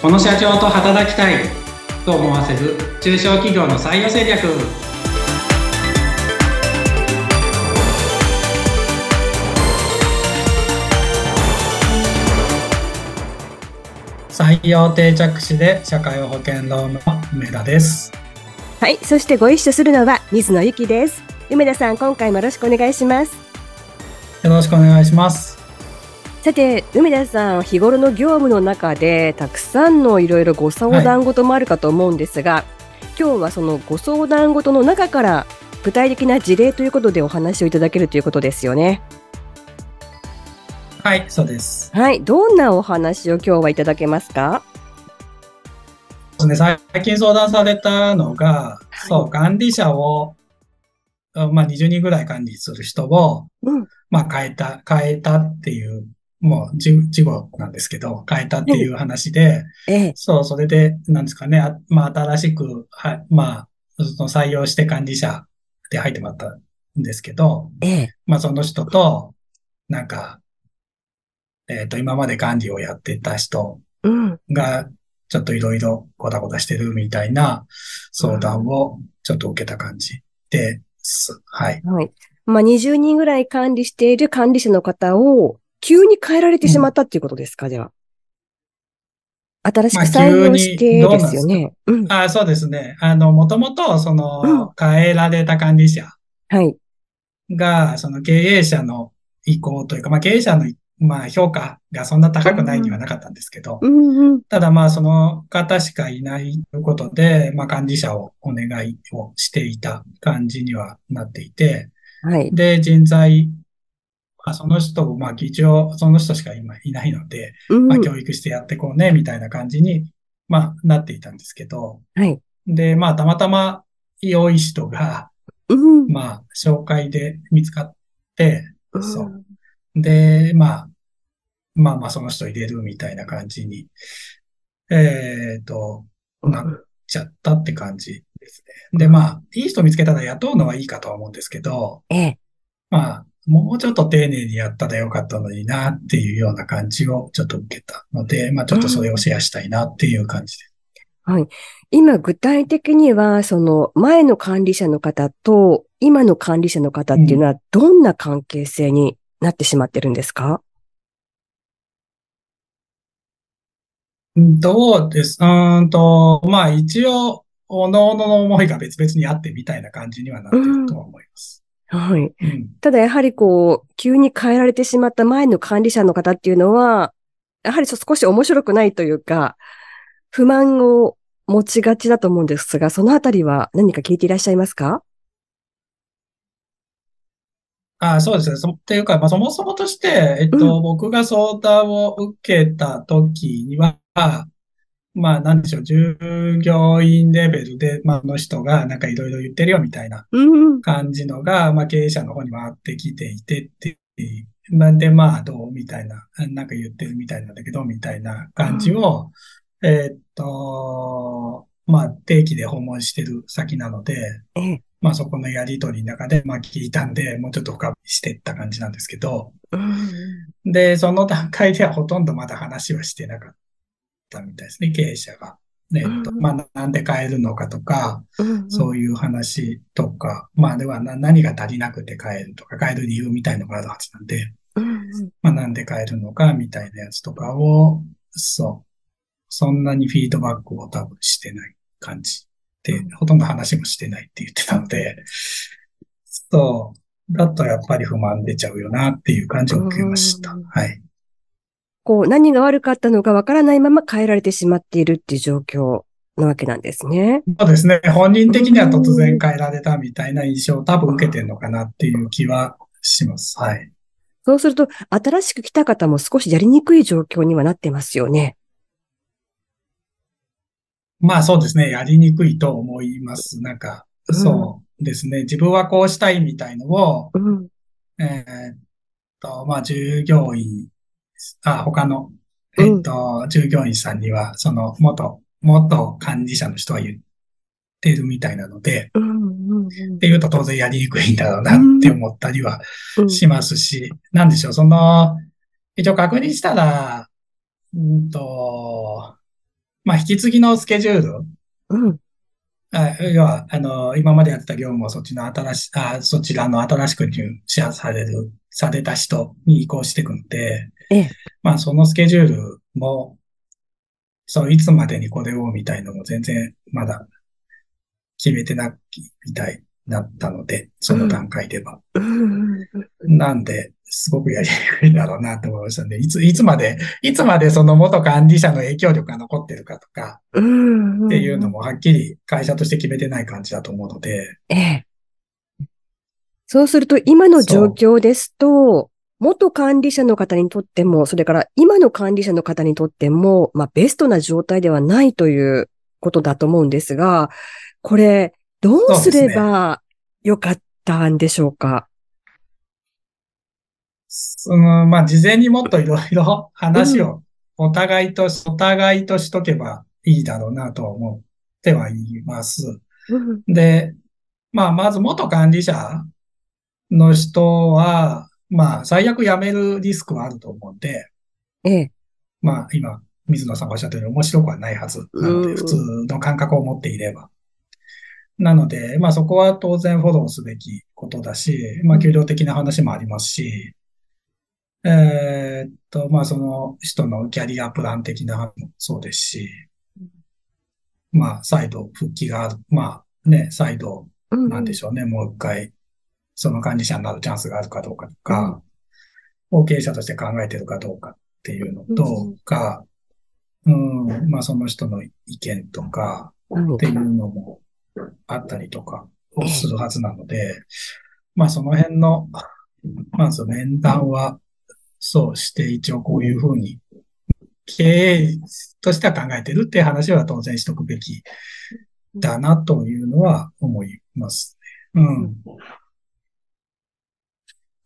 この社長と働きたいと思わせる中小企業の採用戦略採用定着士で社会保険労務の梅田ですはい、そしてご一緒するのは水野ゆきです。梅田さん、今回もよろしくお願いします。よろしくお願いしますさて、梅田さん、日頃の業務の中で、たくさんのいろいろご相談事もあるかと思うんですが、今日はそのご相談事の中から、具体的な事例ということでお話をいただけるということですよね。はいそうです。はい、どんなお話を今日はいただけますか？そうですね最近相談されたのが、はい。そう管理者をまあ20人ぐらい管理する人をうん、まあ変えた、変えたっていう、もう事事後なんですけど、変えたっていう話で、ええ、そう、それで、なんですかね、あまあ新しく、は、まあ、その採用して管理者で入ってもらったんですけど、ええ、まあその人と、なんか、えっ、と、今まで管理をやってた人うん、が、ちょっといろいろごたごたしてるみたいな相談をちょっと受けた感じです。はい。はい。まあ、20人ぐらい管理している管理者の方を、急に変えられてしまったっていうことですか、では。新しくまあ採用してですよね。うん。あそうですね。あの、もともと、その、うん変えられた管理者はい。が、その経営者の意向というか、まあ経営者の、まあ評価がそんな高くないにはなかったんですけど、うんうん。ただまあその方しかいないということで、まあ管理者をお願いをしていた感じにはなっていて、はい。で、人材、まあその人、まあ一応その人しか今いないので、うん。まあ教育してやっていこうね、みたいな感じに、まあなっていたんですけど、はい。で、まあたまたま良い人が、うん。まあ、紹介で見つかって、うんそう。で、まあ、まあまあ、その人入れるみたいな感じに、えっと、なっちゃったって感じですね。で、まあ、いい人見つけたら雇うのはいいかとは思うんですけど、ええ。まあ、もうちょっと丁寧にやったらよかったのになっていうような感じをちょっと受けたので、まあちょっとそれをシェアしたいなっていう感じです。はい。今、具体的には、その、前の管理者の方と、今の管理者の方っていうのは、どんな関係性になってしまってるんですか？どうです？うーんと、まあ一応、おのおのの思いが別々にあってみたいな感じにはなっているとは思います。はい。うん。ただやはりこう、急に変えられてしまった前の管理者の方っていうのは、やはり少し面白くないというか、不満を持ちがちだと思うんですが、そのあたりは何か聞いていらっしゃいますか？あそうですね。そ、っていうか、まあそもそもとして、えっと、僕が相談を受けた時には、まあなんでしょう、従業員レベルで、まああの人がなんかいろいろ言ってるよみたいなうん。感じのが、まあ経営者の方に回ってきていてっていう、なんでまあどうみたいな、なんか言ってるみたいなんだけど、みたいな感じを、えーっと、まあ定期で訪問してる先なので、ええ。まあそこのやりとりの中で、まあ聞いたんで、もうちょっと深掘りしていった感じなんですけど、うん。で、その段階ではほとんどまだ話はしてなかったみたいですね、経営者が。えっと、うんまあなんで変えるのかとか、うん。そういう話とか、まあではな何が足りなくて変えるとか、変える理由みたいのがあるはずなんで、うん。まあなんで変えるのかみたいなやつとかを、そう、そんなにフィードバックを多分してない感じで、ほとんど話もしてないって言ってたので、そう、だとやっぱり不満出ちゃうよなっていう感じを受けました。うんはい。こう、何が悪かったのかわからないまま変えられてしまっているっていう状況なわけなんですね。そうですね。本人的には突然変えられたみたいな印象を多分受けてるのかなっていう気はします。はい。そうすると、新しく来た方も少しやりにくい状況にはなってますよね。まあそうですね。やりにくいと思います。なんか、うんそうですね。自分はこうしたいみたいのを、うん。えーっと、まあ従業員、あ、他の、えーっと、従業員さんには、その元、元管理者の人は言ってるみたいなので。っていうと当然やりにくいんだろうなって思ったりはうん。しますし、なんでしょう、その、一応確認したら、うんと、まあ、引き継ぎのスケジュール、うん。あ要は、あの、今までやってた業務をそっちの新し、あ、そちらの新しく入社される、された人に移行していくので、ええ。まあ、そのスケジュールも、そう、いつまでにこれをみたいのも全然まだ決めてないみたいだったので、その段階では。うん。なんで、すごくやりにくいだろうなと思いましたね。いつ、いつまで、いつまでその元管理者の影響力が残ってるかとか、うん。っていうのもはっきり会社として決めてない感じだと思うので、ええ。そうすると、今の状況ですと、元管理者の方にとっても、それから今の管理者の方にとっても、まあ、ベストな状態ではないということだと思うんですが、これ、どうすればよかったんでしょうか？その、まあ、事前にもっといろいろ話をお互いと、お互いとしとけばいいだろうなとは思ってはいます。うん。で、まあ、まず元管理者の人は、まあ、最悪辞めるリスクはあると思うんで、ええ。まあ、今、水野さんがおっしゃったように面白くはないはずなので、うん普通の感覚を持っていれば。なので、まあそこは当然フォローすべきことだし、まあ給料的な話もありますし、えーっと、まあその人のキャリアプラン的な話もそうですし、まあ再度復帰がある、まあね、再度うん。なんでしょうね、もう一回、その管理者になるチャンスがあるかどうかとか、後継者として考えてるかどうかっていうのとか、うん、まあその人の意見とかうんっていうのもあったりとかをするはずなので、まあその辺の、まず面談は、そうして一応こういうふうに経営としては考えてるっていう話は当然しとくべきだなというのは思いますね。うん。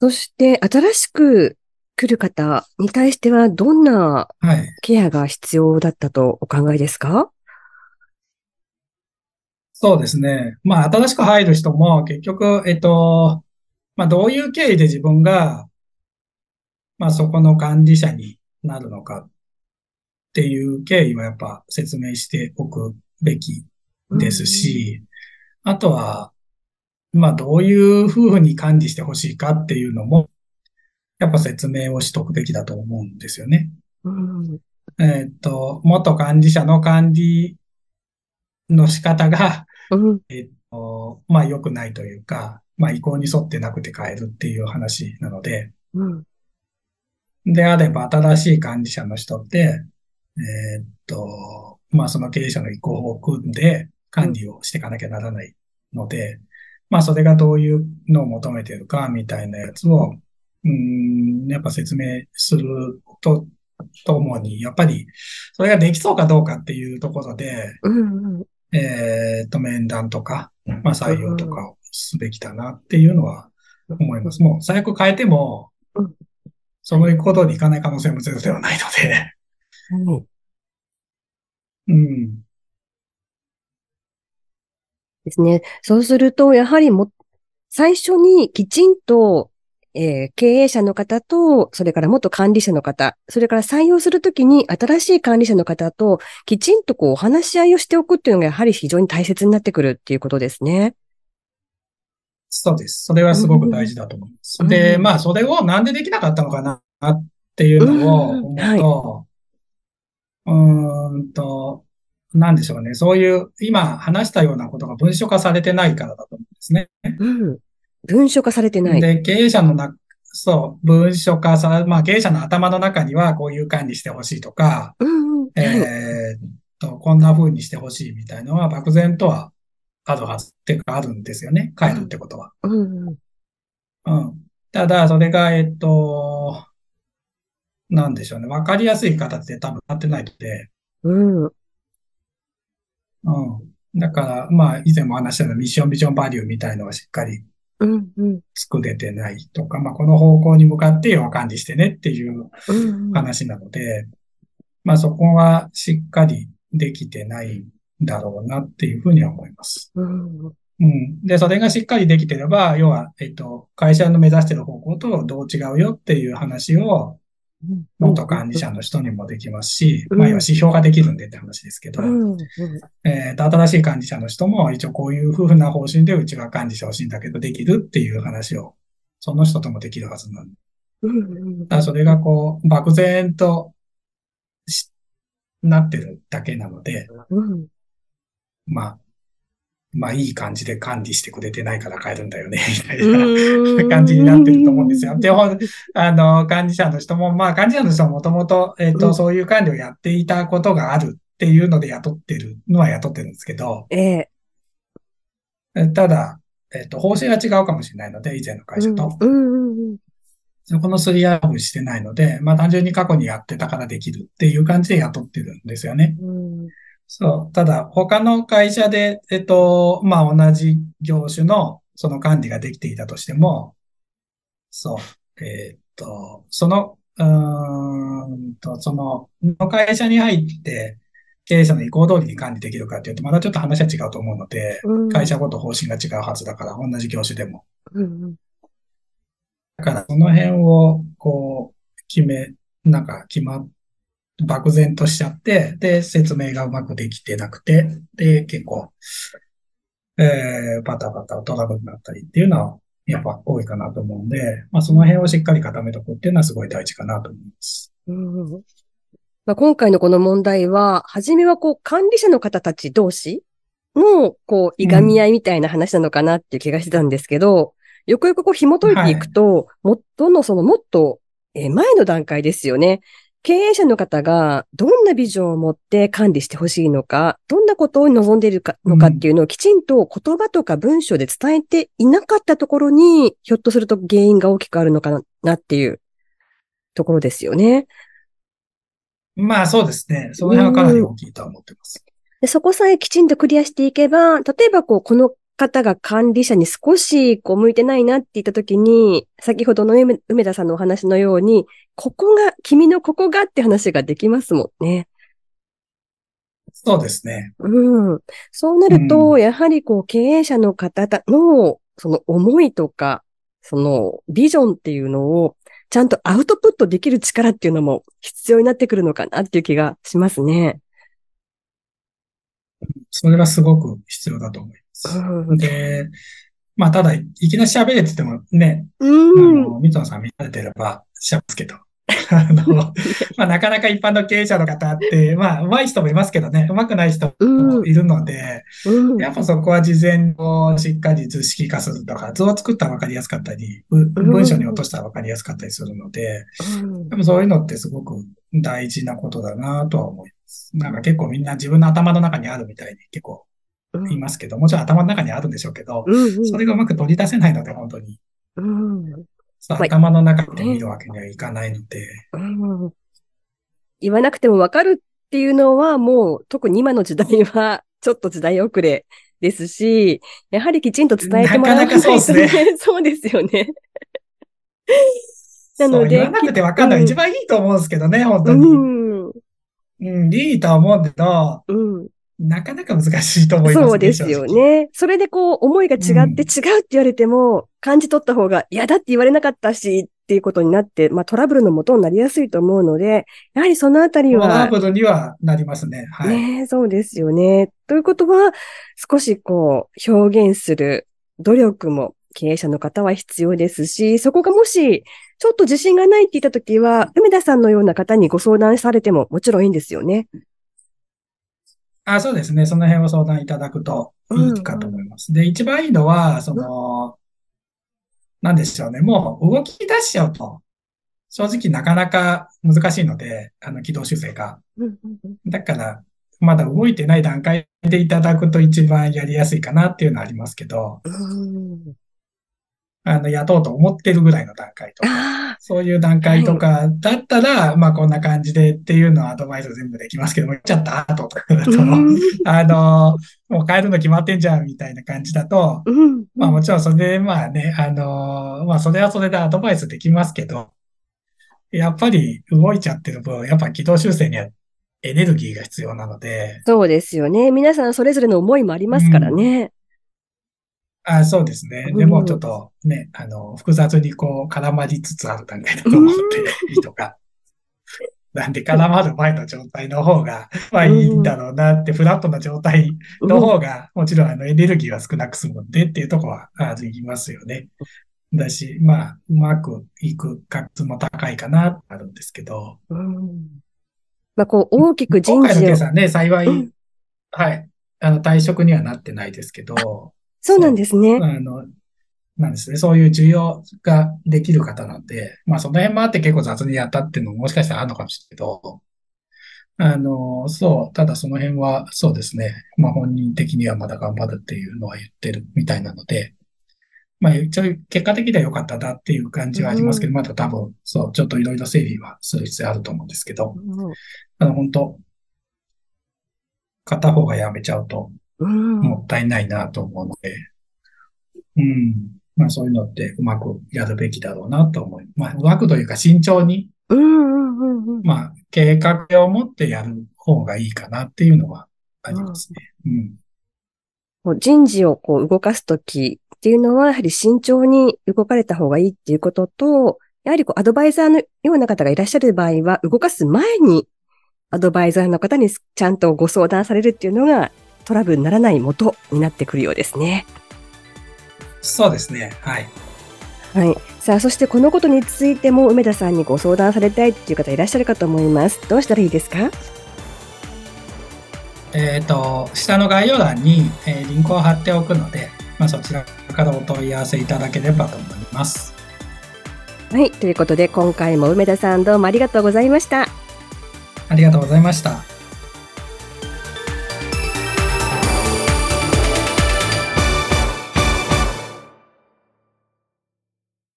そして、新しく来る方に対しては、どんなはい。ケアが必要だったとお考えですか？そうですね。まあ、新しく入る人も結局、えっと、まあ、どういう経緯で自分が、まあ、そこの管理者になるのかっていう経緯はやっぱ説明しておくべきですし、あとは、まあ、どういうふうに管理してほしいかっていうのも、やっぱ説明をしとくべきだと思うんですよね。うん。えっと、元管理者の管理の仕方が、うん。えっと、まあ良くないというか、まあ意向に沿ってなくて変えるっていう話なので、うん。であれば新しい管理者の人って、えっと、まあその経営者の意向を組んで管理をしていかなきゃならないので、まあそれがどういうのを求めてるかみたいなやつを、うーん、やっぱ説明すると、ともに、やっぱりそれができそうかどうかっていうところで、うん。うん。えっと、面談とか、まあ採用とかをすべきだなっていうのは思います。もう最悪変えてもうん、そういうことにいかない可能性もゼロではないので、はいうん。ですね。そうすると、やはりも、最初にきちんと、えー経営者の方と、それから元管理者の方、それから採用するときに新しい管理者の方と、きちんとこうお話し合いをしておくっていうのがやはり非常に大切になってくるっていうことですね。そうです。それはすごく大事だと思います。うんで、まあ、それをなんでできなかったのかなっていうのを思うと、うーんと、なんでしょうね。そういう、今話したようなことが文書化されてないからだと思うんですね。うん。文書化されてない。で、経営者のな、そう、文書化さ、まあ経営者の頭の中にはこういう管理してほしいとか、うんうん。はい。えーっと、こんな風にしてほしいみたいのは漠然とはあるはずっていうかあるんですよね。変えるってことは。うんうん。うん。ただ、それが、えっと、なんでしょうね。わかりやすい形で多分なってないので、うん。うん。だから、まあ、以前も話したようなミッションビジョンバリューみたいのはしっかりうんうん。作れてないとか、まあ、この方向に向かって要は管理してねっていううんうん。話なので、まあそこはしっかりできてないんだろうなっていうふうには思います。うんうん。で、それがしっかりできてれば、要は、えっと、会社の目指してる方向とどう違うよっていう話を、元管理者の人にもできますし、うん。まあ、要は指標ができるんでって話ですけど、えーと、新しい管理者の人も一応こういうふうな方針でうちは管理してほしいんだけど、できるっていう話を、その人ともできるはずなんで。だそれがこう、漠然としなってるだけなので、うん。まあ、まあいい感じで管理してくれてないから変えるんだよね、みたいうんな感じになってると思うんですよ。で、ほんあの、管理者の人も、まあ管理者の人はもともと、えっ、と、うんそういう管理をやっていたことがあるっていうので雇ってるのは雇ってるんですけど、ええ。えただ、えっ、と、方針が違うかもしれないので、以前の会社と。うんうんうんそこのすり合わしてないので、まあ単純に過去にやってたからできるっていう感じで雇ってるんですよね。うんそう。ただ、他の会社で、えっと、まあ同じ業種のその管理ができていたとしても、そう。えっと、その、うーんと、その、の会社に入って、経営者の意向通りに管理できるかっていうと、まだちょっと話は違うと思うので、うん会社ごと方針が違うはずだから、同じ業種でも。うんだから、その辺を、こう、決め、なんか、決まっ、漠然としちゃって、で、説明がうまくできてなくて、で、結構、えー、パタパタトラブルになったりっていうのは、やっぱ多いかなと思うんで、まあ、その辺をしっかり固めとくっていうのはすごい大事かなと思います。うんまあ、今回のこの問題は、初めはこう管理者の方たち同士のこういがみ合いみたいな話なのかなっていう気がしてたんですけど、よくよくこう紐解いていくと、もっとのそのもっとえー前の段階ですよね。経営者の方がどんなビジョンを持って管理してほしいのか、どんなことを望んでいるかのかっていうのをきちんと言葉とか文章で伝えていなかったところに、ひょっとすると原因が大きくあるのかなっていうところですよね。まあ、そうですね。その辺はかなり大きいとは思ってます。でそこさえきちんとクリアしていけば、例えばこう、この方が管理者に少しこう向いてないなって言ったときに、先ほどの梅梅田さんのお話のように、ここが、君のここがって話ができますもんね。そうですね。うん。そうなると、うやはりこう、経営者の方の、その思いとか、そのビジョンっていうのを、ちゃんとアウトプットできる力っていうのも必要になってくるのかなっていう気がしますね。それがすごく必要だと思いで、まあ、ただ、いきなり喋れって言ってもね、あうん。の、水野さん見られてればしゃますけど。あの、まあ、なかなか一般の経営者の方って、まあ、上手い人もいますけどね、上手くない人もいるので、うん。やっぱそこは事前にしっかり図式化するとか、図を作ったら分かりやすかったり、ぶ文章に落としたら分かりやすかったりするので、うんでもそういうのってすごく大事なことだなとは思います。なんか結構みんな自分の頭の中にあるみたいに結構いますけど、もちろん頭の中にあるんでしょうけど、うんそれがうまく取り出せないので、本当に。うん頭の中で見るわけにはいかないので、うん言わなくてもわかるっていうのはもう特に今の時代はちょっと時代遅れですし、やはりきちんと伝えてもらわないとなかなかそうですね。そうですよね。なので言わなくて分かんない。うん一番いいと思うんですけどね、本当うに。ん。うん、いいとは思うけど、うん。なかなか難しいと思いますね。そうですよ。ね。それでこう思いが違ってうん違うって言われても、感じ取った方が嫌だって言われなかったしっていうことになって、まあトラブルの元になりやすいと思うので、やはりそのあたりトラは、ブルにはなりますね。はい。ねえ、そうですよね。ということは、少しこう、表現する努力も経営者の方は必要ですし、そこがもし、ちょっと自信がないって言ったときは、梅田さんのような方にご相談されてももちろんいいんですよね。あ、そうですね。その辺を相談いただくといいかと思います。で、一番いいのは、その、なんでしょうね。もう動き出しちゃうと、正直なかなか難しいので、あの、軌道修正が。うんうんうんだから、まだ動いてない段階でいただくと一番やりやすいかなっていうのはありますけど、うんあの、雇おうと思ってるぐらいの段階とか、あそういう段階とかだったら、まあこんな感じでっていうのはアドバイス全部できますけども、言っちゃった後とかだあ。と、うんあの、もう変えるの決まってんじゃんみたいな感じだと、うんまあもちろんそれでまあね、あの、まあそれはそれでアドバイスできますけど、やっぱり動いちゃってる分、やっぱ軌道修正にはエネルギーが必要なので、そうですよね。皆さんそれぞれの思いもありますからね。あそうですね。うんでもちょっとね、あの、複雑にこう絡まりつつある段階だと思って、いいとか。なんで絡まる前の状態の方が、まあいいんだろうなって、フラットな状態の方が、もちろんあのエネルギーは少なく済むんでっていうところはありますよね。だし、まあ、うまくいく確率も高いかな、とあるんですけど。うんまあ、こう、大きく人今回の事をケース。はね、幸い、うんはい、あの、退職にはなってないですけど、そうなんですね。あの、なんですね、そういう需要ができる方なんで、まあその辺もあって結構雑にやったっていうのももしかしたらあるのかもしれないけど、あの、そう、ただその辺はそうですね、まあ本人的にはまだ頑張るっていうのは言ってるみたいなので、まあ一応結果的には良かったなっていう感じはありますけど、まだ多分、そう、ちょっといろいろ整理はする必要あると思うんですけど、うん。あの本当、片方がやめちゃうとうんもったいないなと思うので、うん。まあそういうのってうまくやるべきだろうなと思い、まあうまくというか慎重に、うんうんうんうんまあ計画を持ってやる方がいいかなっていうのはありますね。うん。こう人事をこう動かすときっていうのは、やはり慎重に動かれた方がいいっていうことと、やはりこうアドバイザーのような方がいらっしゃる場合は、動かす前にアドバイザーの方にちゃんとご相談されるっていうのがトラブルにならない元になってくるようですね。そうですね。はい。はい。さあ、そしてこのことについても梅田さんにご相談されたいっていう方いらっしゃるかと思います。どうしたらいいですか？えっ、と、下の概要欄に、えーリンクを貼っておくので、まあそちらからお問い合わせいただければと思います。はい。ということで、今回も梅田さんどうもありがとうございました。ありがとうございました。